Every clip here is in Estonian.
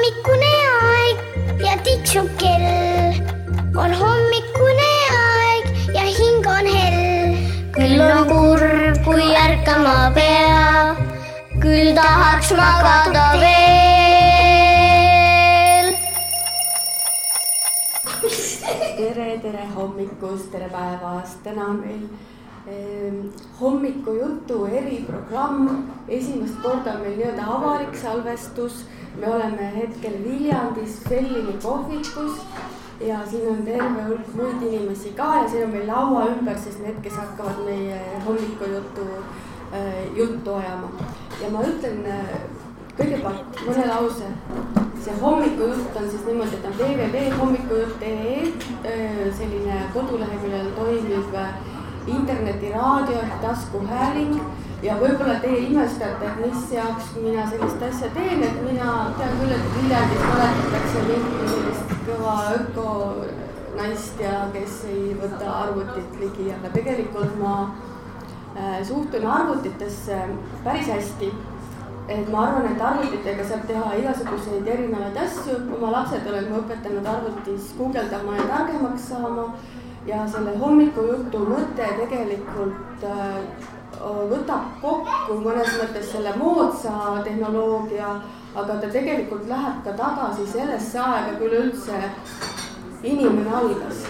hommikune aeg ja tiksub kell. on hommikune aeg ja hing on hell. küll on kurb, kui ärkama pea, küll tahaks magada veel. tere, tere hommikust, tere päevast, täna on meil Ehm, hommikujutu eriprogramm, esimest korda on meil nii-öelda avalik salvestus. Me oleme hetkel Viljandis Fellini kohvikus ja siin on terve hulk muid inimesi ka ja siin on meil laua ümber siis need, kes hakkavad meie hommikujutu äh, juttu ajama. ja ma ütlen äh, kõigepealt mõne lause. see hommikujutt on siis niimoodi, et on www.hommikujutt.ee äh, selline koduleheküljel toimiv internetiraadio ehk taskuhääling ja võib-olla teie imestate, et mis jaoks mina sellist asja teen, et mina tean küll, et Viljandis mäletatakse mingi sellist kõva ökonaist ja kes ei võta arvutit ligi, aga tegelikult ma äh, suhtun arvutitesse päris hästi. et ma arvan, et arvutitega saab teha igasuguseid erinevaid asju, oma lapsed olen ma õpetanud arvutis guugeldama ja targemaks saama. Ja selle hommikujutu mõte tegelikult äh, võtab kokku mõnes mõttes selle moodsa tehnoloogia, aga ta tegelikult läheb ka tagasi sellesse aega, kui üleüldse inimene algas.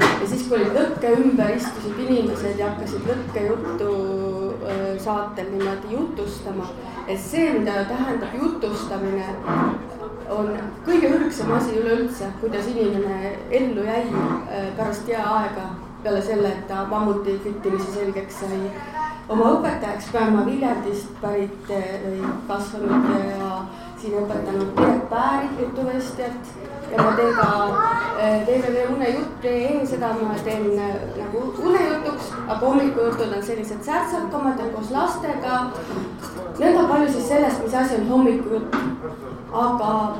ja siis, kui olid lõkke ümber, istusid inimesed ja hakkasid lõkkejuttu äh, saatel niimoodi jutustama. et see, mida tähendab jutustamine, on kõige ürgsam asi üleüldse, kuidas inimene ellu jäi äh, pärast jääaega, peale selle, et ta mammuti küttimise selgeks sai. Oma õpetajaks pean ma Viljandist pärit äh, või kasvanud ja siin õpetanud Piret Päärit, jutuvestjat ja ma teen ka www.unejutt.ee, äh, seda ma teen nagu unejutuks, aga hommikujutud on sellised särtsakamad ja koos lastega. nõnda palju siis sellest, mis asi on hommikujutt aga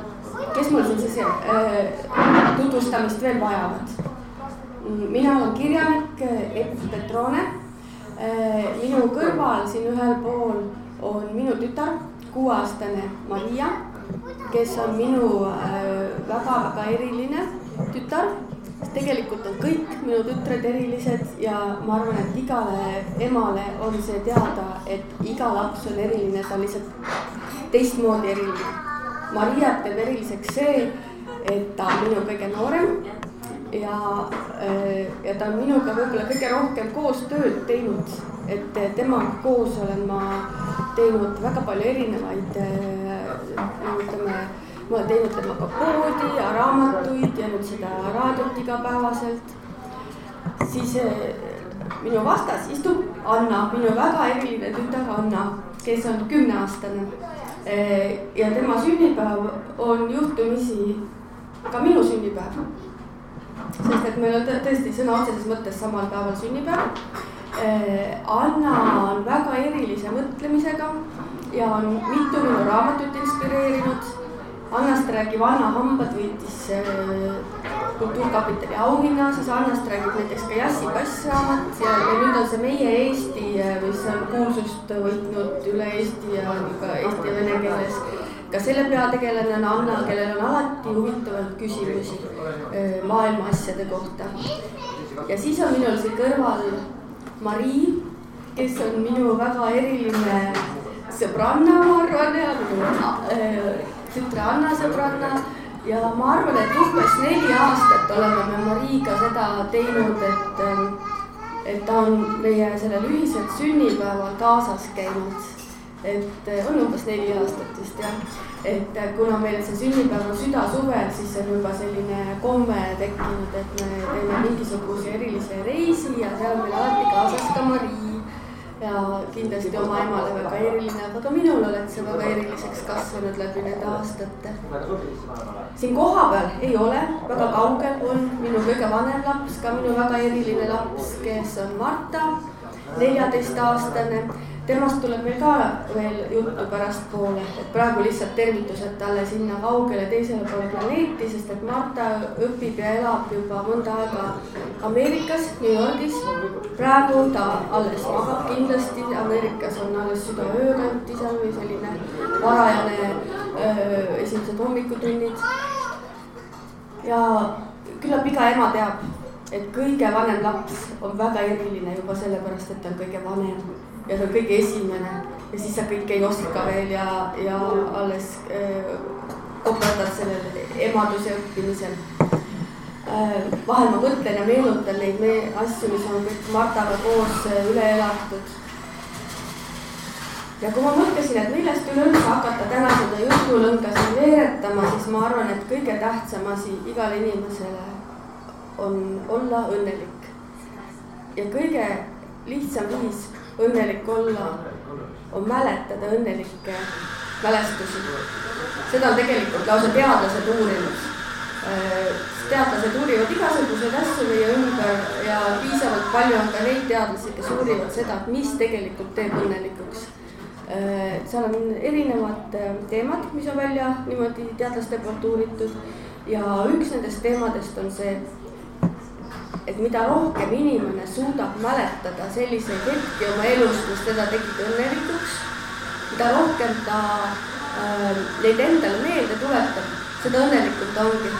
kes mul siin siis äh, tutvustamist veel vajavad? mina olen kirjanik Epp Petrone. Minu kõrval siin ühel pool on minu tütar, kuueaastane Maria, kes on minu väga-väga äh, eriline tütar. Tegelikult on kõik minu tütred erilised ja ma arvan, et igale emale on see teada, et iga laps on eriline, ta on lihtsalt teistmoodi eriline. Mariat teeb eriliseks see, et ta on minu kõige noorem ja, äh, ja ta on minuga võib-olla kõige rohkem koostööd teinud, et temaga koos olen ma teinud väga palju erinevaid, äh, ütleme, ma olen teinud temaga poodi ja raamatuid ja nüüd seda raadiot igapäevaselt. siis äh, minu vastas istub Anna, minu väga eriline tütar Anna, kes on kümneaastane ja tema sünnipäev on juhtumisi ka minu sünnipäev. Sest et meil on tõesti sõna otseses mõttes samal päeval sünnipäev. Eh, Anna on väga erilise mõtlemisega ja on mitu minu raamatut inspireerinud Annast räägib Anna Hambad võitis äh, Kultuurkapitali auhinna, siis Annast räägib näiteks ka Jassi kassraamat ja, ja nüüd on see Meie Eesti, äh, mis on kuulsust võitnud üle Eesti ja ka eesti ja vene keeles. Ka selle peategelane on Anna, kellel on alati huvitavaid küsimusi maailma asjade kohta. ja siis on minul siin kõrval Marii, kes on minu väga eriline sõbranna, ma arvan, ja minu tütre Anna sõbranna ja ma arvan, et umbes neli aastat oleme me Mariga seda teinud, et, et ta on meie sellel ühisel sünnipäeval kaasas käinud. Et äh, on umbes neli aastat vist jah, et äh, kuna meil see sünnipäev on südasuvel, siis on juba selline komme tekkinud, et me teeme mingisuguse erilise reisi ja seal on meil alati kaasas ka Marii ja kindlasti oma emale väga eriline, aga ka minul oled sa väga eriliseks kasvanud läbi nende aastate. siin kohapeal ei ole, väga kaugel on minu kõige vanem laps, ka minu väga eriline laps, kes on Marta, neljateistaastane temast tuleb meil ka veel juttu pärastpoole, et praegu lihtsalt tervitused talle sinna kaugele teisele poole planeeti, sest et Marta õpib ja elab juba mõnda aega Ameerikas, New Yorgis. praegu ta alles magab kindlasti, Ameerikas on alles südaöökanti seal või selline varajane öö, esimesed hommikutunnid. ja küllap iga ema teab, et kõige vanem laps on väga eriline juba sellepärast, et ta on kõige vanem ja ta on kõige esimene ja siis sa kõike ei oska veel ja, ja alles äh, koperdad sellel emaduse õppimisel äh,. vahel ma mõtlen ja meenutan neid me asju, mis on kõik Martaga koos äh, üle elatud ja kui ma mõtlesin, et millest üleüldse hakata täna seda jutulõnga siin veeretama, siis ma arvan, et kõige tähtsam asi igale inimesele on olla õnnelik. ja kõige lihtsam viis õnnelik olla on mäletada õnnelikke mälestusi. seda on tegelikult lausa teadlased uurinud. teadlased uurivad igasuguseid asju meie ümber ja piisavalt palju on ka neid teadlasi, kes uurivad seda, mis tegelikult teeb õnnelikuks Äh, seal on erinevad äh, teemad, mis on välja niimoodi teadlaste poolt uuritud ja üks nendest teemadest on see, et mida rohkem inimene suudab mäletada selliseid hetki oma elus, mis teda tegid õnnelikuks, mida rohkem ta äh, neid endale meelde tuletab, seda õnnelikum ta ongi.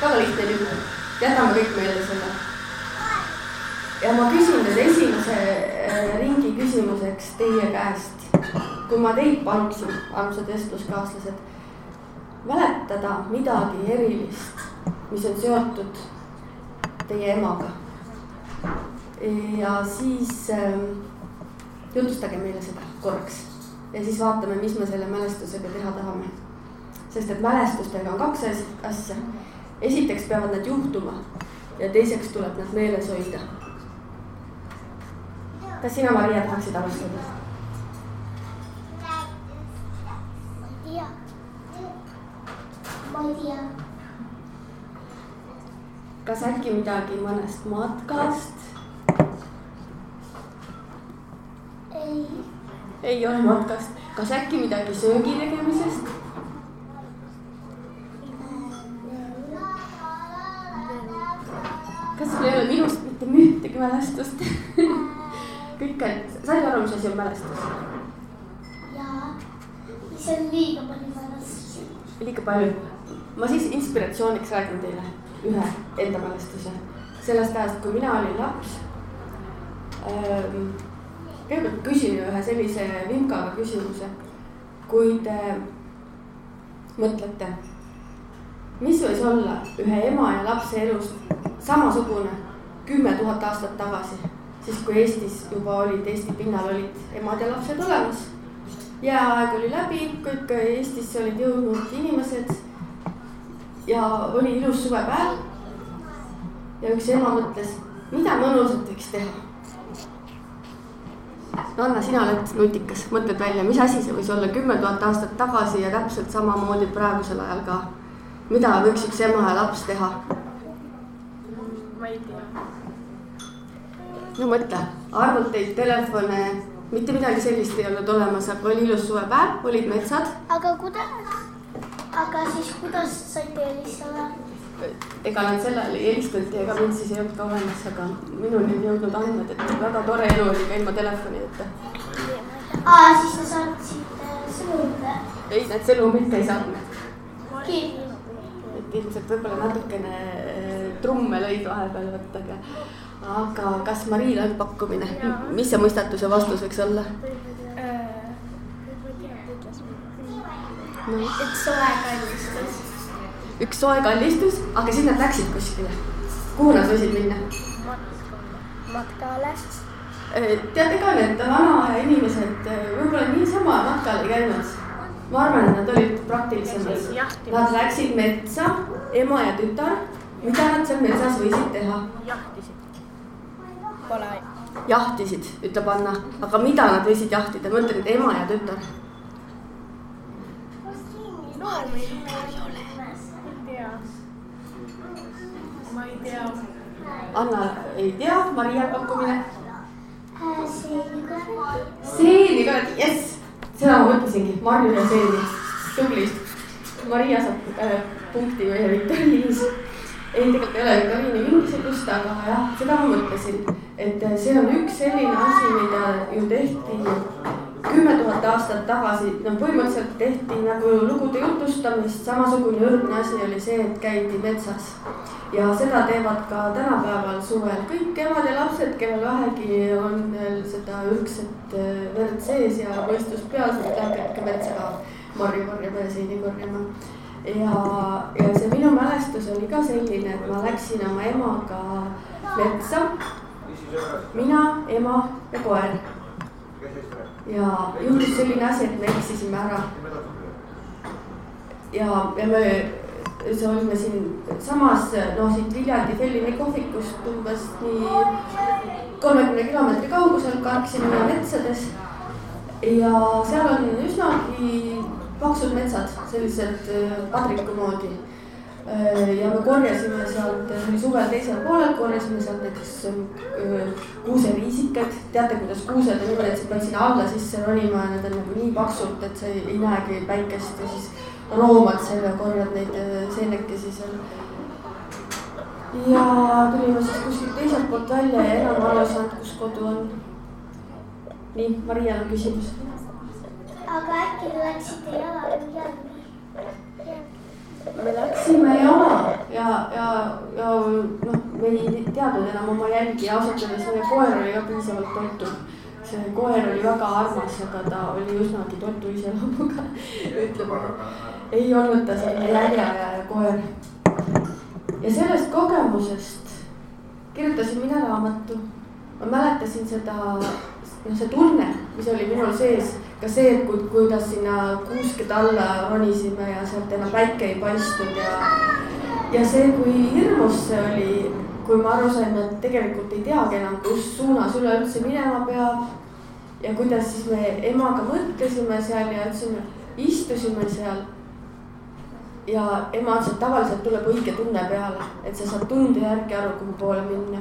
väga lihtne jutt, jätame kõik meelde selle. ja ma küsin nüüd esimese äh, ringi küsimuseks teie käest kui ma teid paluksin, armsad vestluskaaslased, mäletada midagi erilist, mis on seotud teie emaga. ja siis äh, jutustage meile seda korraks ja siis vaatame, mis me selle mälestusega teha tahame. sest et mälestustega on kaks asja. esiteks peavad nad juhtuma ja teiseks tuleb nad meeles hoida. kas sina, Maria, tahaksid alustada? ma ei tea. Kas äkki midagi mõnest matkast? ei. ei ole matkast, kas äkki midagi söögi tegemisest? kas sul ei ole minust mitte ühtegi mälestust kõik on, said aru, mis asi on mälestus? jaa, see on liiga palju mälestusi. liiga palju ma siis inspiratsiooniks räägin teile ühe enda mälestuse sellest ajast, kui mina olin laps ähm,. kõigepealt küsin ühe sellise vimkaga küsimuse. kui te mõtlete, mis võis olla ühe ema ja lapse elus samasugune kümme tuhat aastat tagasi, siis kui Eestis juba olid, Eesti pinnal olid emad ja lapsed olemas. jääaeg oli läbi, kõik Eestisse olid jõudnud inimesed ja oli ilus suvepäev. ja üks ema mõtles, mida mõnusat võiks teha. no Anna, sina oled nutikas, mõtled välja, mis asi see võis olla kümme tuhat aastat tagasi ja täpselt samamoodi praegusel ajal ka. mida võiks üks ema ja laps teha? ma ei tea. no mõtle, arvuteid, telefone, mitte midagi sellist ei olnud olemas, aga oli ilus suvepäev, olid metsad. aga kuidas? Aga siis kuidas saite helistada? ega nad sel ajal ei helistanud ega mind siis ei olnud ka olemas, aga minuni on jõudnud andmed, et väga tore elu oli ka ilma telefonita. aa, siis te saatsite sõnumit? ei, need sõnumit ei saatnud. kirju? et ilmselt võib-olla natukene äh, trumme lõid vahepeal võtta, aga, aga kas Mariil on pakkumine, mis see mõistatuse vastus võiks olla? No.. üks soe kallistus. üks soe kallistus, aga siis nad läksid kuskile. kuhu nad võisid minna? matkale. Äh, teate ka, need vanaaja inimesed äh, võib-olla niisama matkal ei käinud. ma arvan, et nad olid praktilisemad. Nad läksid metsa, ema ja tütar. mida nad seal metsas võisid teha? jahtisid. Pole. jahtisid, ütleb Anna, aga mida nad võisid jahtida, ma ütlen, et ema ja tütar noori ei ole. ei tea. ma ei tea. Anna ei tea, Maria pakkumine. seeni korrati. seeni korrati, jess, seda ma mõtlesingi, Marju ja seeni, tubli. Maria saab äh, punkti meie viktoriinis. ei, tegelikult ei ole viktoriini mingisugust, aga jah, seda ma mõtlesin, et see on üks selline asi, mida ju tehti kümme tuhat aastat tagasi, no põhimõtteliselt tehti nagu lugude jutustamist, samasugune ürgne asi oli see, et käidi metsas. ja seda teevad ka tänapäeval suvel kõik emad ja lapsed, kellel vähegi on veel seda ürgset äh, verd sees ja mõistus peas, et lähebki metsa marju korjama ja seeni korjama. ja, ja see minu mälestus oli ka selline, et ma läksin oma emaga metsa. mina, ema ja koer ja juhtus selline asi, et me eksisime ära. ja, ja me, see olime siinsamas, no siit Viljandi Fellini kohvikust umbes nii kolmekümne kilomeetri kaugusel, karksime metsades. ja seal on üsnagi paksud metsad, sellised äh, padriku moodi ja me korjasime sealt, see oli suvel teisel poolel, korjasime sealt näiteks äh, kuuseriisikaid. teate, kuidas kuused on niimoodi, et sa pead sinna alla sisse ronima ja need on nagu nii paksult, et sa ei, ei näegi päikest ja siis roomad seal ja korjad neid äh, seenekesi seal. ja tulime siis kuskilt teiselt poolt välja ja enam aru ei saanud, kus kodu on. nii, Marial on küsimus. aga äkki te läksite jala jalga? Me läksime jala ja, ja, ja noh, me ei teadnud enam oma jälgi ja ausalt öeldes meie koer oli ka piisavalt toitu. see koer oli väga armas, aga ta oli üsnagi toitu iseloomuga, ütleme. ei olnud ta selline järjeajaja koer. ja sellest kogemusest kirjutasin mina raamatu. ma mäletasin seda, noh, see tunne, mis oli minul sees ka see, et ku, kuidas sinna kuuskede alla ronisime ja sealt enam päike ei paistnud ja. ja see, kui hirmus see oli, kui me aru saime, et tegelikult ei teagi enam, kus suunas üleüldse minema peab. ja kuidas siis me emaga mõtlesime seal ja ütlesime, istusime seal. ja ema ütles, et tavaliselt tuleb õige tunne peale, et sa saad tunde järgi aru, kuhu poole minna.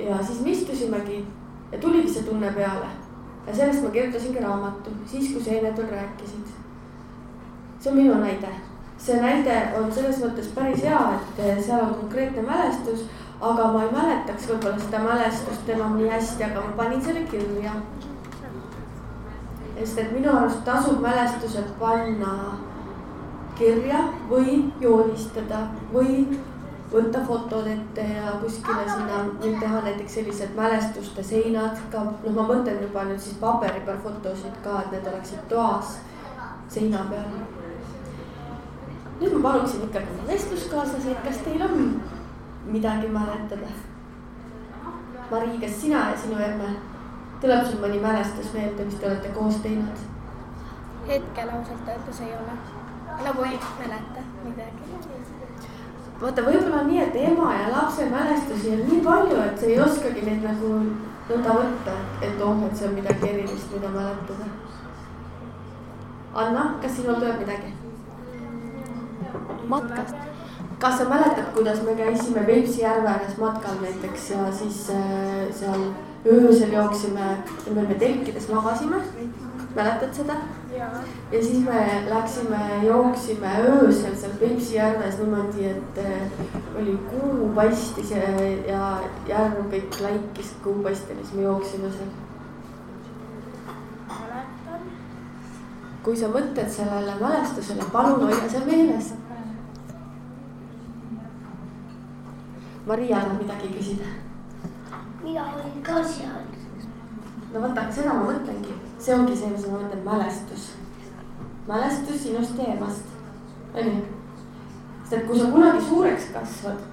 ja siis me istusimegi ja tuligi see tunne peale ja sellest ma kirjutasingi raamatu, siis kui seened veel rääkisid. see on minu näide, see näide on selles mõttes päris hea, et seal on konkreetne mälestus, aga ma ei mäletaks võib-olla seda mälestust enam nii hästi, aga ma panin selle kirja. sest et minu arust tasub mälestused panna kirja või joonistada või võtta fotod ette ja kuskile sinna nüüd teha näiteks sellised mälestuste seinad ka, noh, ma mõtlen juba nüüd siis paberi peal fotosid ka, et need oleksid toas seina peal. nüüd ma paluksin ikkagi oma vestluskaaslaseid, kas teil on midagi mäletada? Mari, kas sina ja sinu emme, tuleb sul mõni mälestus meelde, mis te olete koos teinud? hetkel ausalt öeldes ei ole, nagu ei mäleta midagi vaata, võib-olla on nii, et ema ja lapse mälestusi on nii palju, et sa ei oskagi neid nagu nõnda võtta, et oh, et see on midagi erilist, mida mäletada. Anna, kas sinul tuleb midagi? matkast. kas sa mäletad, kuidas me käisime Peipsi järve ääres matkal näiteks ja siis äh, seal öösel jooksime, me telkides magasime mäletad seda? ja siis me läksime, jooksime öösel seal Peipsi järves niimoodi, et äh, oli kuu paistis ja, ja järv kõik laikis kuu paistel ja siis me jooksime seal. kui sa mõtled sellele mälestusele, palun hoia see meeles. Maria tahab midagi küsida. mina olin ka seal. no vaata, seda ma mõtlengi see ongi see, mis ma mõtlen, mälestus. mälestus sinust ja emast, onju. sest et kui sa kunagi suureks kasvad,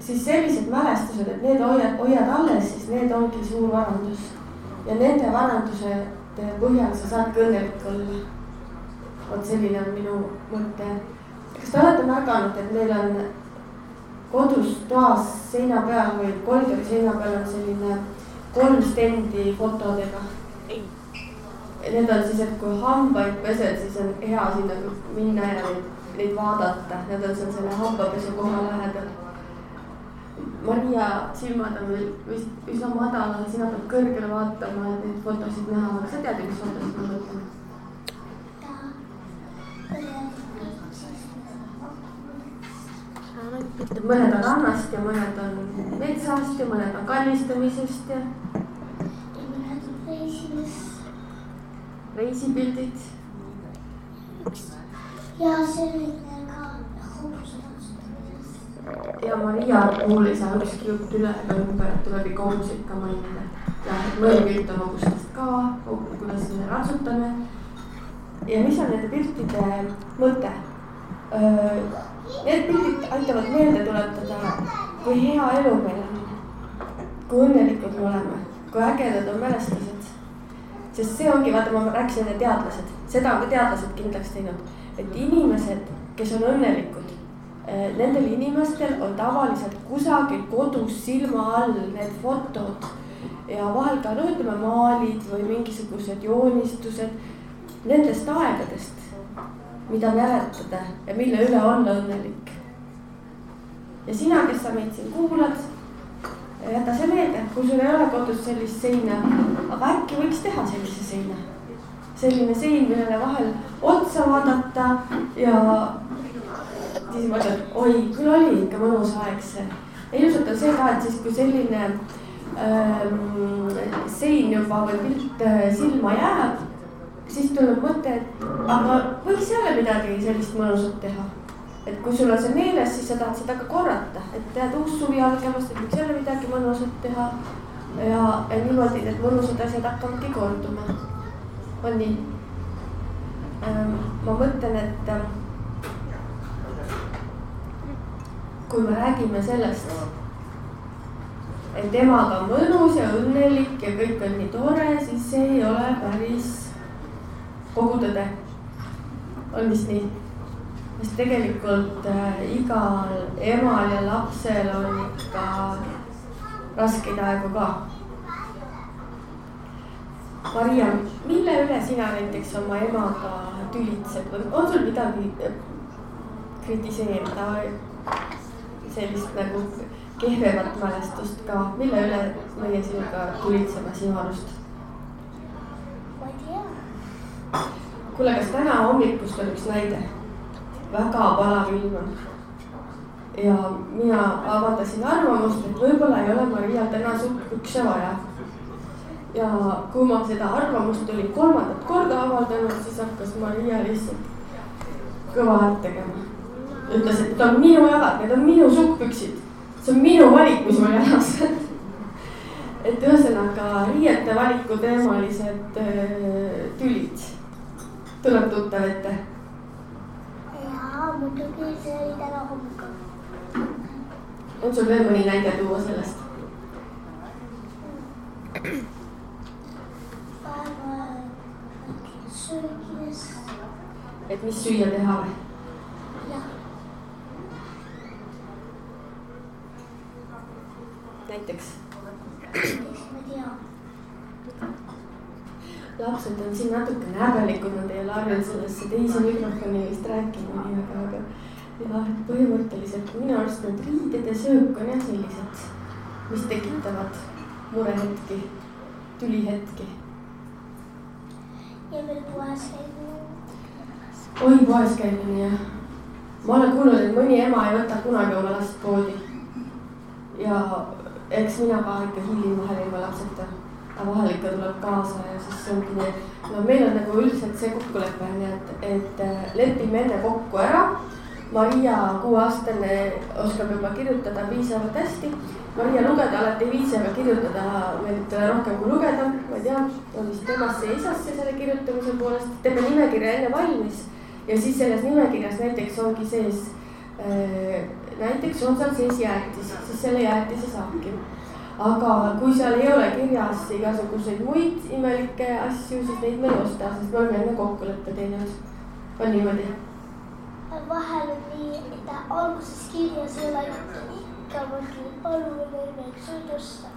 siis sellised mälestused, et need hoiad, hoiad alles, siis need ongi suur varandus. ja nende varanduse põhjal sa saadki õnnelik olla. vot selline on minu mõte. kas te olete märganud, et meil on kodus toas seina peal või koridori seina peal on selline kolm stendi fotodega Need on siis, et kui hambaid pesed, siis on hea sinna minna ja neid, neid vaadata, need on seal selle hambapesu koha lähedal. Maria silmad on veel vist üsna madalal, sina pead kõrgele vaatama, et neid fotosid näha, aga sa tead mis fotosid ma mõtlen? mõned on rannast ja mõned on metsast ja mõned on kallistamisest ja reisipildid ja selline ka hobused ja Maria puhul ei saa ükski jutt üle ega ümber, tuleb ikka hobuseid ka mainida. ja mõni pilt on hobustest ka, kuidas me ratsutame. ja mis on nende piltide mõte? Need pildid aitavad meelde tuletada, kui hea elu meil on. kui õnnelikud me oleme, kui ägedad on mälestused. Sest see ongi, vaata, ma rääkisin enne teadlased, seda on ka teadlased kindlaks teinud, et inimesed, kes on õnnelikud Äh, nendel inimestel on tavaliselt kusagil kodus silma all need fotod ja vahel ka no ütleme maalid või mingisugused joonistused nendest aegadest, mida mäletada ja mille üle olla õnnelik. ja sina, kes sa meid siin kuulad, jäta see meelde, kui sul ei ole kodus sellist seina, aga äkki võiks teha sellise seina. selline sein, millele vahel otsa vaadata ja siis ma ütlen, oi, küll oli ikka mõnus aeg see. ja ilmselt on see ka, et siis kui selline ähm, sein juba või pilt äh, silma jääb, siis tuleb mõte, et aga võiks jälle midagi sellist mõnusat teha. Et kui sul on see meeles, siis sa tahad seda ka korrata, et tead uus suvi algamas, et võiks jälle midagi mõnusat teha. ja, ja niimoodi need mõnusad asjad hakkavadki korduma. on nii ähm,? ma mõtlen, et ähm, kui me räägime sellest, et emaga on mõnus ja õnnelik ja kõik on nii tore, siis see ei ole päris kogu tõde. on vist nii? Sest tegelikult äh, igal emal ja lapsel on ikka raskeid aegu ka. Maria, mille üle sina näiteks oma emaga tülitsed või on sul midagi äh, kritiseerida? sellist nagu kehvemat mälestust ka, mille üle meie sinuga tulitseme sinu arust? ma ei tea. kuule, kas täna hommikust on üks näide? Väga palav ilm on. ja mina avaldasin arvamust, et võib-olla ei ole Marial täna sukkpükse vaja. ja kui ma seda arvamust olin kolmandat korda avaldanud, siis hakkas Maria lihtsalt kõva häält tegema ütles, et need on minu jalad, need on minu sukkpüksid. see on minu valik, mis mul jalas et ühesõnaga riiete valiku teemalised äh, tülid tuleb tuttav ette. Muidugi see oli täna hommikul. on sul veel mõni näide tuua sellest? söögidest. et mis süüa teha või? näiteks? Lapsed on siin natukene häbelikud, nad ei ole harjunud sellesse teise mikrofoni vist rääkima nii väga, aga et põhimõtteliselt minu arust need riided ja söök on jah sellised, mis tekitavad murehetki, tülihetki. ja veel poes käimine. oi, poes käimine jah. ma olen kuulnud, et mõni ema ei võta kunagi oma last poodi. ja eks mina ka ikka hiilin vahel ilma lapseta, aga vahel ikka tuleb kaasa ja siis ongi nii. no meil on nagu üldiselt see kokkulepe on ju, et, et äh, lepime enne kokku ära. Maria kuueaastane oskab juba kirjutada piisavalt hästi. Maria lugeda alati ei viitsi, aga kirjutada meeldib talle rohkem kui lugeda, ma ei tea, on vist temasse ja isasse selle kirjutamise poolest, teeme nimekirja enne valmis ja siis selles nimekirjas näiteks ongi sees äh, näiteks on seal sees jäätis, siis selle jäätise saabki. Aga kui seal ei ole kirjas igasuguseid muid imelikke asju, siis neid me ei osta, sest me oleme enne kokkuleppe teinud. on niimoodi? vahel on nii, et alguses kirjas ei ole ikka võime üks nüüd osta.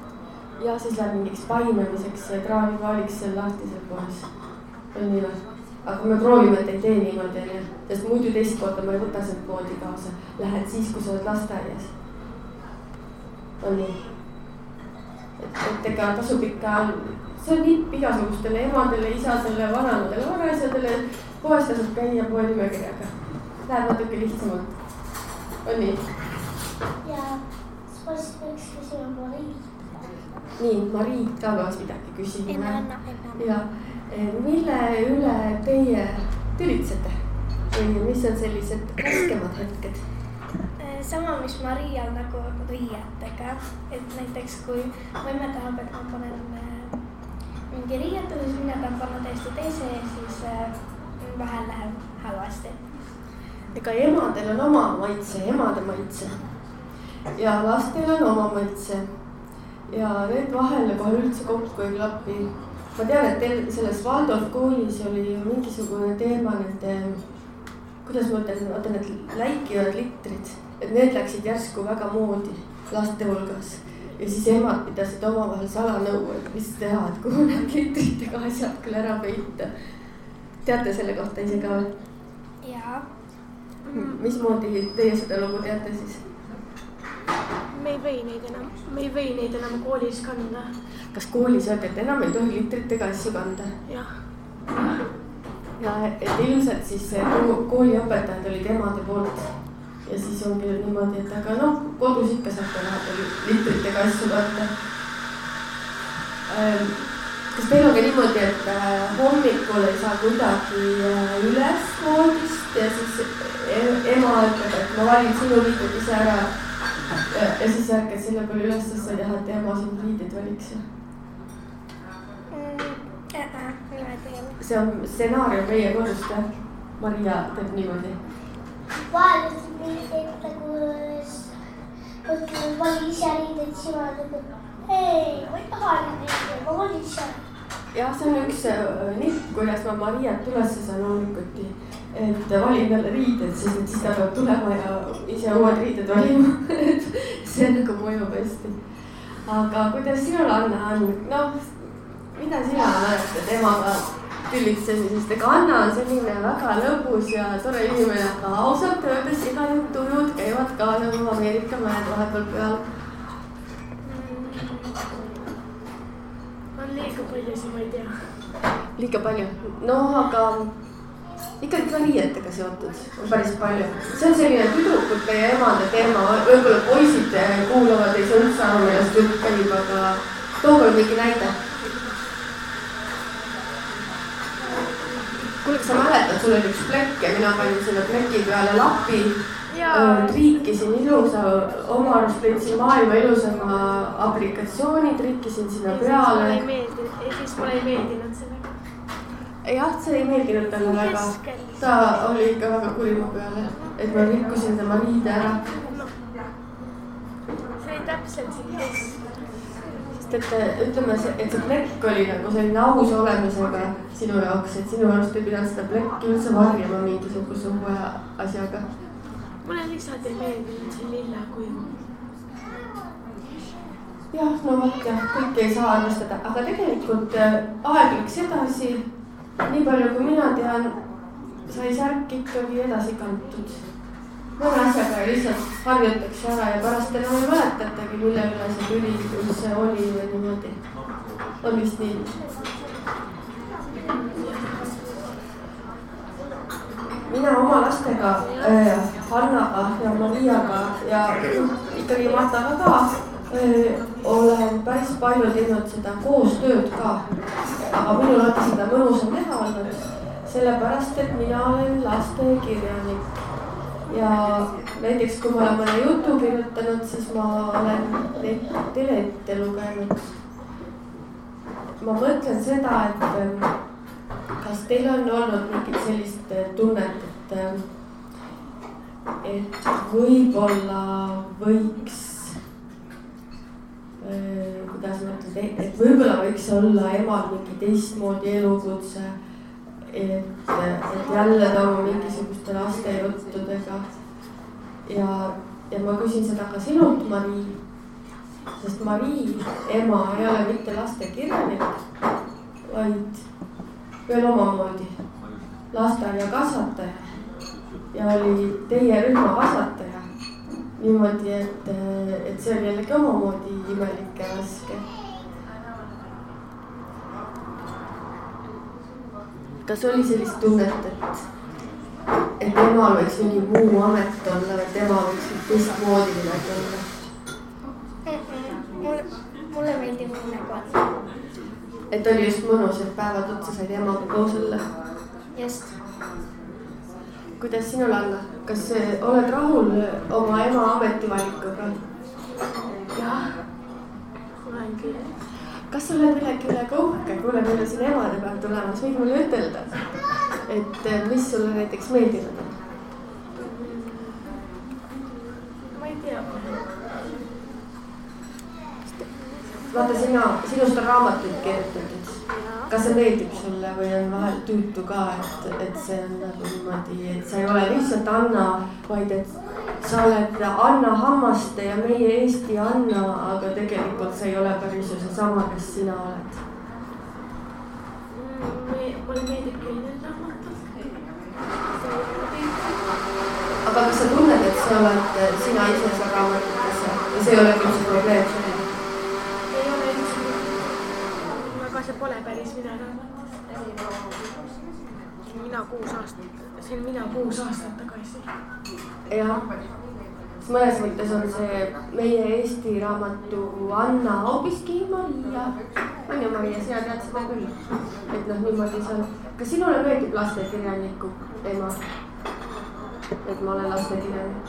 ja siis läheb mingiks painamiseks kraamipaaliks seal lahtisel poes. on nii või? aga me proovime, et ei tee niimoodi, onju, sest muidu teist korda ma ei võta sind poodi kaasa. Lähed siis, kui sa oled lasteaias. on nii? Et, ega tasub ikka, see on nipp igasugustele emadele, isadele, vanaemadele, vanaisadele. poes tasub käia poe nimekirjaga. Läheb natuke lihtsamalt. on nii? ja siis peaks küsima Mariit. nii, Mariit ka peaks midagi enne. ja mille üle teie tülitsete või mis on sellised raskemad hetked? Sama, mis Marial nagu riietega, et näiteks kui emme tahab, et ma panen äh, mingi riiete, siis mina tahan panna täiesti teise ja siis äh, vahel läheb halvasti. ega emadel on oma maitse, emade maitse ja lastel on oma maitse ja need vahel kohe üldse kokku ei klapi. ma tean, et teil selles Waldorf koolis oli mingisugune teema nende, kuidas ma ütlen, vaata need läikivad litrid, et need läksid järsku väga moodi laste hulgas ja siis emad pidasid omavahel salanõu, et mis teha, et kuhu need litritega asjad küll ära peita. teate selle kohta ise ka või? jaa. mismoodi teie seda lugu teate siis? me ei või neid enam, me ei või neid enam koolis kanda. kas koolis öeldi, et enam ei tohi litritega asju kanda? jah. ja et ilmselt siis kooliõpetajad olid emade poolt ja siis ongi niimoodi, et aga noh, kodus ikka saate vahepeal litritega asju kanda. Ähm, kas teil on ka niimoodi, et äh, hommikul ei saa kuidagi äh, üles voodist ja siis e-, ema ütleb, et ma valin sinu liidud ise ära ja, siis ärkad selle peale üles, sest sa ei taha, et ema sind riideid valiks mm,? see on stsenaarium meie kodust jah? Maria teeb niimoodi. Ütleb mingi nagu, ütleb vali ise riideid, siis ema ütleb, ei, ma ei taha riideid, ma valin ise. jah, see on üks äh, nipp, kuidas ma Mariat üles saan hommikuti et valin talle riided, sest et siis peab tulema ja ise uued riided valima et see nagu mõjub hästi. aga kuidas sinul, Anna, on, noh, mida sina mäletad emaga tülitsesi, sest ega Anna on selline väga lõbus ja tore inimene, aga ausalt öeldes iga tujud käivad ka nagu Ameerika mäed vahepeal peal. on liiga palju, siis ma ei tea. liiga palju, noh, aga ikkagi ka riietega seotud on päris palju. see on selline tüdrukute ja emade teema, võib-olla poisid kuulavad, ei saa üldse aru, millest jutt käib, aga tooge mingi näide. kuule, kas sa mäletad, sul oli üks plekk ja mina panin selle pleki peale lapi. triikisin ilusa, oma arust leidsin maailma ilusama aplikatsiooni, triikisin sinna peale. ja siis mulle ei meeldinud, ja siis mulle ei meeldinud see jah, see ei meeldinud talle väga. ta oli ikka väga kuri mu peale, et ma rikkusin tema riide ära. see oli täpselt siin kes. Sest et ütleme, et see plekk oli nagu selline aus olemisega sinu jaoks, et sinu arust ei pidanud seda plekki üldse varjama mingisuguse uue asjaga. mulle lihtsalt ei meeldinud see lilla kuju jah, no vot jah, kõike ei saa arvestada, aga tegelikult äh, aeg läks edasi nii palju, kui mina tean, sai särk ikkagi edasi kantud. Mõne asjaga lihtsalt harjutakse ära ja pärast enam ei mäletatagi, mille üle see tüli üldse oli või niimoodi. on vist nii? mina oma lastega äh,, Hannaga ja Mariaga ja ikkagi Martaga ka olen päris palju teinud seda koostööd ka. aga minul on seda mõnusam teha olnud, sellepärast et mina olen lastekirjanik. Ja näiteks, kui ma olen mõne jutu kirjutanud, siis ma olen neid teile ette lugenud. ma mõtlen seda, et kas teil on olnud mingit sellist tunnet, et, et võib-olla võiks Äh, kuidas ma ütlen, et võib-olla võiks olla emal mingi teistmoodi elukutse. Et, et jälle tooma mingisuguste laste juttudega. ja, ja ma küsin seda ka sinult, Mari. sest Mari ema ei ole mitte lastekirjanik, vaid veel omamoodi lasteaiakasvataja ja oli teie rühma kasvataja niimoodi, et, et see on jällegi omamoodi imelik ja raske. Kas oli sellist tunnet, et, et emal võiks mingi muu amet olla, et ema võiks teistmoodi midagi olla? mulle, mulle meeldib on. et oli just mõnus, et päevad otsa said emaga koos olla. just. kuidas sinul, Anna, kas oled rahul oma ema ametivalikuga? jah, olen küll. Kas sa oled millegi üle ka uhke, kuule, meil on siin emadepäev tulemas, võid mulle ütelda, et eh, mis sulle näiteks meeldinud on? ma ei tea vaata sina, sinust on raamatuid kirjutatud. kas see meeldib sulle või on vahel tüütu ka, et, et see on nagu niimoodi, et sa ei ole lihtsalt Anna, vaid et sa oled Anna Hammaste ja meie Eesti Anna, aga tegelikult sa ei ole päris ju seesama, kes sina oled mm,. mulle meeldib küll need raamatud. aga kas sa tunned, et sa oled sina ise seal raamatutes ja see ei ole küll see probleem sulle? see pole päris mina raamat. mina kuus aastat, on mina kuus aastat tagasi. jah, mõnes mõttes on see meie Eesti raamatu Anna hoopiski Maria. on ju Maria, sina tead seda küll, et noh, niimoodi see on. kas sinule meeldib lastekirjaniku ema? et ma olen lastekirjanik.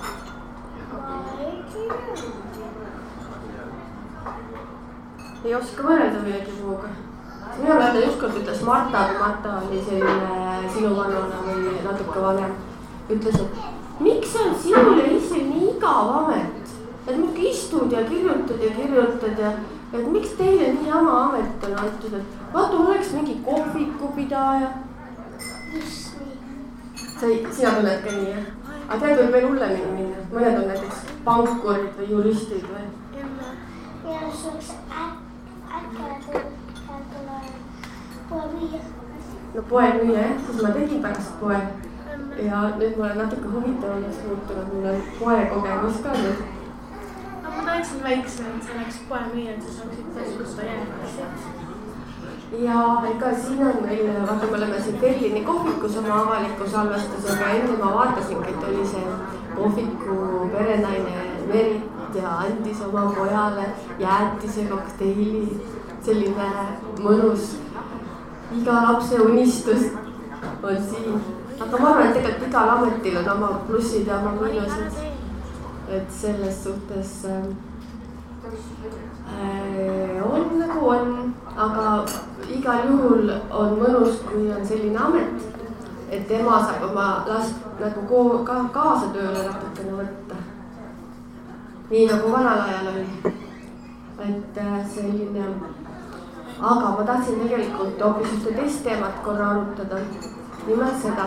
ei oska võrrelda millegi muuga minu mäletan ükskord ütles Marta, kui Marta oli selline sinuvanune või natuke vanem, ütles, et miks on sinul ja issil nii igav amet, et muudkui istud ja kirjutad ja kirjutad ja et miks teile nii jama amet on antud, et vaata, oleks mingi kohvikupidaja. sa, sina tunned ka nii jah? aga tead, võib veel hullemini minna, mõned on näiteks pankurid või juristid või? siukse äkki poemüüja. No poemüüja jah, siis ma tegin pärast poe. ja nüüd ma olen natuke huvitavamaks muutunud, mul on poekogemus ka nüüd. aga ma tahaksin väiksem, et sa oleks poemüüja, et sa saaksid tasuta jääkaasjad ja ega siin on meil, vaata, me oleme siin Berliini kohvikus oma avaliku salvestusega, enne ma vaatasingi, et oli see kohviku perenaine Merit ja andis oma pojale jäätise kokteili, selline mõnus iga lapse unistus on siin. aga ma arvan, et tegelikult igal ametil on oma plussid ja oma miinused. et selles suhtes äh, on nagu on, aga igal juhul on mõnus, kui on selline amet, et ema saab oma last nagu ko ka kaasa tööle natukene võtta. nii nagu vanal ajal oli. et äh, selline aga ma tahtsin tegelikult hoopis ühte teist teemat korra arutada. nimelt seda,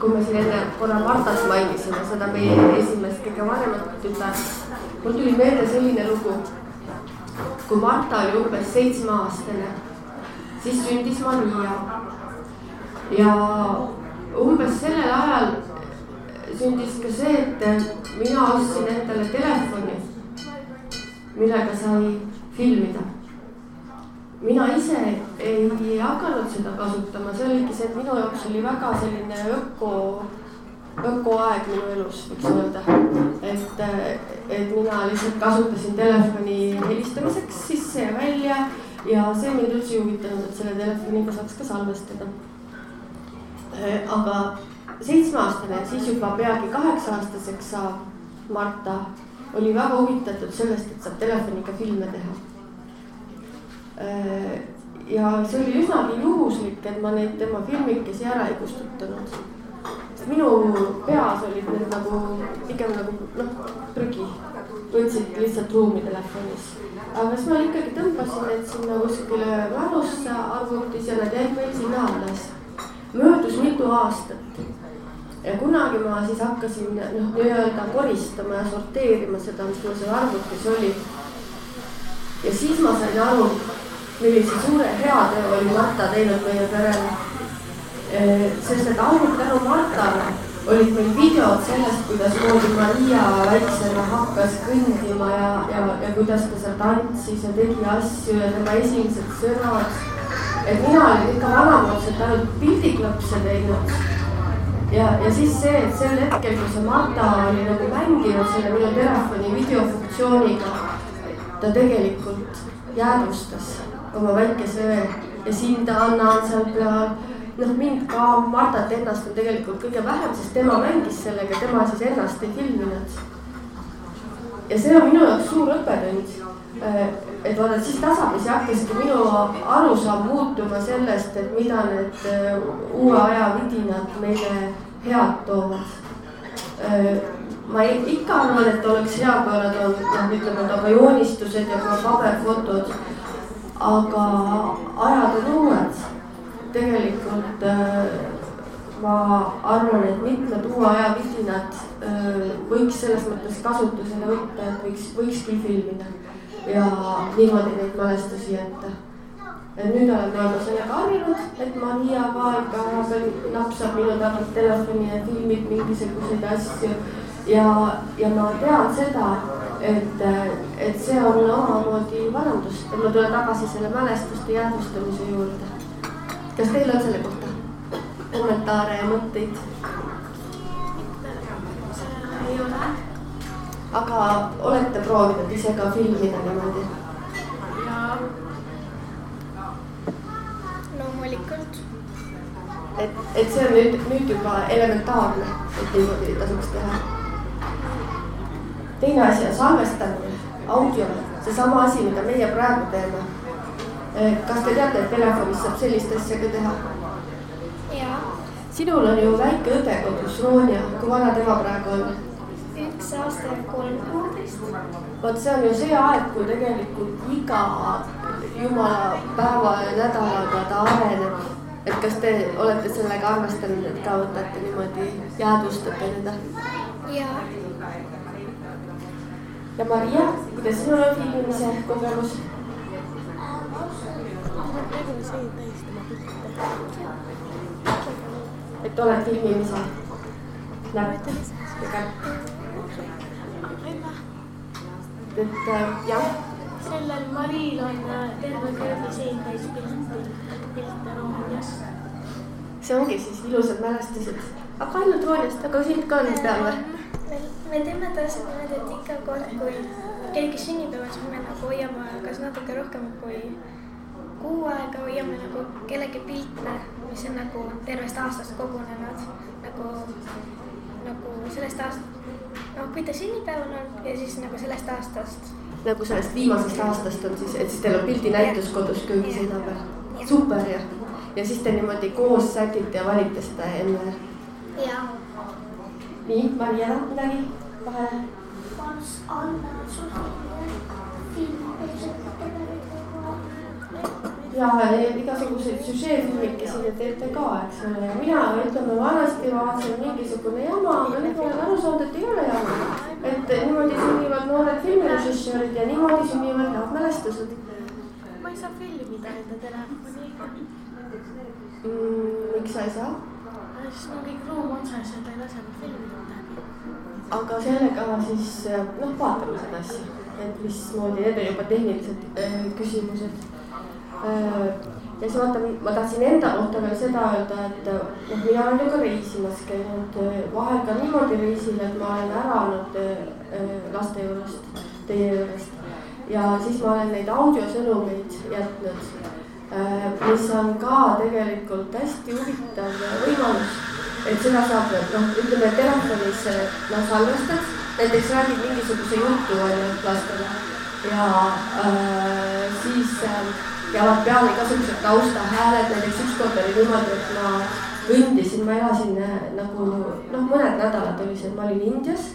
kui me siin enne korra Martat mainisime, seda meie esimest kõige vanemat tütart. mul tuli meelde selline lugu. kui Marta oli umbes seitsmeaastane, siis sündis Maria. ja umbes sellel ajal sündis ka see, et mina ostsin endale telefoni, millega sai filmida mina ise ei hakanud seda kasutama, see oligi see, et minu jaoks oli väga selline öko, ökoaeg minu elus, võiks öelda. et, et mina lihtsalt kasutasin telefoni helistamiseks sisse ja välja ja see mind üldse ei huvitanud, et selle telefoniga saaks ka salvestada. aga seitsmeaastane, siis juba peagi kaheksa-aastaseks saav Marta oli väga huvitatud sellest, et saab telefoniga filme teha ja see oli üsnagi juhuslik, et ma neid tema filmikesi ära ei kustutanud. sest minu peas olid need nagu pigem nagu noh, prügi, võtsid lihtsalt ruumi telefonis. aga siis ma ikkagi tõmbasin need sinna kuskile varusse arvutis ja nad jäid meil sinna alles. möödus mitu aastat ja kunagi ma siis hakkasin noh, nii-öelda koristama ja sorteerima seda, mis mul seal arvutis oli. ja siis ma sain aru millise suure heateo oli Marta teinud meie perele. sest et ainult tänu Martale olid meil videod sellest, kuidas moodi Maria väiksena hakkas kõndima ja, ja, ja kuidas ta seal tantsis ja tegi asju ja tema esimesed sõnad. et mina olin ikka vanamoodselt ainult pildiklapse teinud. ja, ja siis see, et sel hetkel, kui see Marta oli nagu mänginud selle minu telefoni videofunktsiooniga, ta tegelikult jäädvustas oma väikese ja sind Anna on seal peal. noh, mind ka, Martat ennast on tegelikult kõige vähem, sest tema mängis sellega, tema siis ennast ei filminud. ja see on minu jaoks suur õppetund. Äh, et vaata, siis tasapisi hakkaski minu arusaam muutuma sellest, et mida need äh, uue aja vidinad meile head toovad äh, ma ikka arvan, et oleks hea, kui nad on, noh, ütleme, aga joonistused ja ka paberfotod. Aga ajad on uued. tegelikult äh, ma arvan, et mitmed uue aja vidinad äh, võiks selles mõttes kasutusele võtta, et võiks, võikski filmida ja niimoodi neid mälestusi jätta et nüüd olen ma juba sellega harjunud, et Maria ka ikka vahepeal napsab minu tagant telefoni ja filmib mingisuguseid asju ja, ja ma tean seda, et, et see on omamoodi parandus, et ma tulen tagasi selle mälestuste jäädvustamise juurde. kas teil on selle kohta kommentaare ja mõtteid? ei ole. aga olete proovinud ise ka filmida niimoodi? jaa. loomulikult. et, et see on nüüd, nüüd juba elementaarne, et niimoodi tasuks teha teine asi on salvestamine, audio, seesama asi, mida meie praegu teeme. Eh, kas te teate, et telefonis saab sellist asja ka teha? sinul on ju väike õde kodus, Ronja, kui vana tema praegu on? üks aasta ja kolm kuuteist. vot see on ju see aeg, kui tegelikult iga jumala päeva ja nädalaga ta areneb. et kas te olete sellega arvestanud, et ka võtate niimoodi, jäädvustate teda? jaa ja Maria, kuidas sinul on filmimise kogemus? et oled filmimise käpp. et äh, jah. sellel Maril on äh, terve köögisein täis pilte, pilte Roomast. see ongi siis ilusad mälestused, aga ainult Roonist, aga sind ka on peal või? Me teeme täpselt niimoodi, et iga kord, kui keegi sünnipäeval, siis me nagu hoiame kas natuke rohkem kui kuu aega hoiame nagu kellegi pilte, mis on nagu tervest aastast kogunenud nagu, nagu sellest aastast, noh, kui ta sünnipäeval on ja siis nagu sellest aastast. nagu sellest viimasest aastast on siis, et siis teil on pildinäitus kodus köögiseina peal. super ja, ja siis te niimoodi koos sätite ja valite seda enne. jaa. Nii, Maria, midagi? vahele? sulle filmi ja igasuguseid süžeefilmikesi te teete ka, eks ole, ja mina ütleme vanasti vaatasin mingisugune jama, aga nüüd ma olen aru saanud, et ei ole jama. et niimoodi sünnivad noored filmirežissöörid ja niimoodi sünnivad head mälestused. ma ei saa filmida enda telefoni mm,. miks sa ei saa? Siis mul kõik ruum otsas ja ta ei lase mul filmida aga sellega siis noh, vaatame seda asja, et mismoodi, need on juba tehnilised äh, küsimused äh,. ja siis vaata, ma tahtsin enda kohta veel seda öelda, et noh, mina olen ju ka reisimas käinud, vahel ka niimoodi reisil, et ma olen ära olnud äh, laste juurest, teie juurest. ja siis ma olen neid audiosõnumeid jätnud äh,, mis on ka tegelikult hästi huvitav võimalus et seda saab, noh, ütleme telefonis noh, salvestad, näiteks räägid mingisuguse jutu on ju lastele. Ja äh, siis äh, jäävad peale igasugused taustahääled, näiteks ükskord oli niimoodi, et ma kõndisin, ma elasin äh, nagu noh, mõned nädalad oli see, ma olin Indias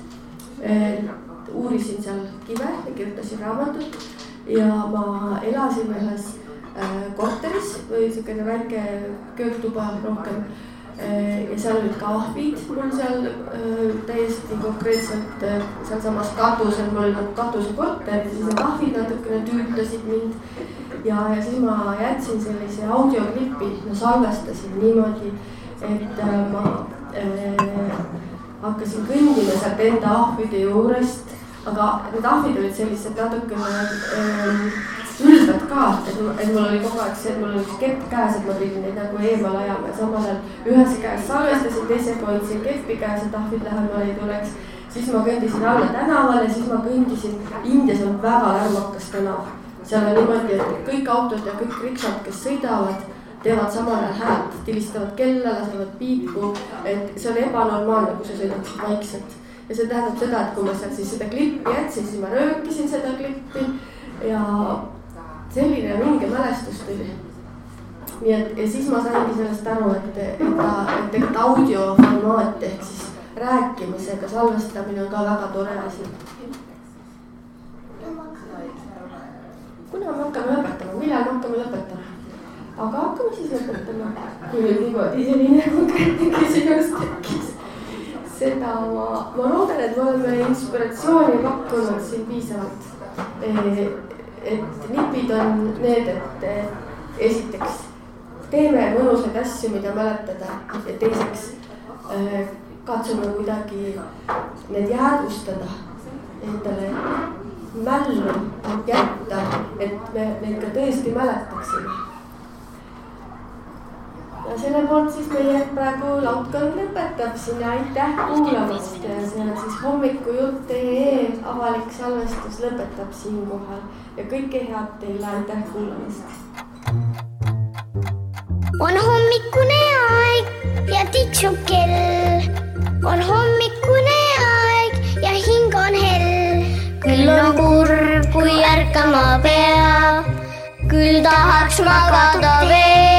äh,. uurisin seal kive ja kirjutasin raamatut. Ja ma elasin ühes äh, korteris või siukene väike köögtuba rohkem Äh, ja seal olid ka ahvid mul seal äh, täiesti konkreetselt äh, sealsamas katusel, mul oli nagu katusekorter siis need ahvid natukene tüütasid mind. ja, ja siis ma jätsin sellise audioklipi, ma salvestasin niimoodi, et ma äh, hakkasin kõndima sealt enda ahvide juurest, aga need ahvid olid sellised natukene äh, ülbed ka, et, et mul oli kogu aeg see, et mul oli kepp käes, et ma pidin neid nagu eemale ajama ja samal ajal ühes käes salvestasin, teisega hoidsin keppi käes, et ahvid lähemale ei tuleks. siis ma kõndisin alla tänavale, siis ma kõndisin, Indias on väga lärmakas tänav, seal on niimoodi, et kõik autod ja kõik riksad, kes sõidavad, teevad samal ajal häält, tilistavad kella, lasevad piipu, et see on ebanormaalne, kui sa sõidaksid vaikselt. ja see tähendab seda, et kui ma seal siis seda klippi jätsin, siis ma röökisin seda klippi ja selline vinge mälestus tuli. nii et ja siis ma saingi sellest aru, et, et ta, et tegelikult audioformaat ehk siis rääkimisega salvestamine on ka väga tore asi. kuna me hakkame lõpetama, millal me hakkame lõpetama? aga hakkame siis lõpetama, kui nüüd niimoodi selline konkreetne küsimus tekkis. seda ma, ma loodan, et me oleme inspiratsiooni pakkunud siin piisavalt. Et nipid on need, et esiteks teeme mõnusaid asju, mida mäletada ja teiseks katsume kuidagi need jäädvustada endale mällu jätta, et me neid ka tõesti mäletaksime. Ja selle poolt siis meie praegu laudkond lõpetab. Siin ja aitäh kuulamast. See on siis hommikujutt.ee avalik salvestus lõpetab siinkohal. Ja kõike head teile, aitäh kuulamast. on hommikune aeg ja tiksub kell. On hommikune aeg ja hing on hell. küll on kurb, kui ärkama pea, küll tahaks magada veel.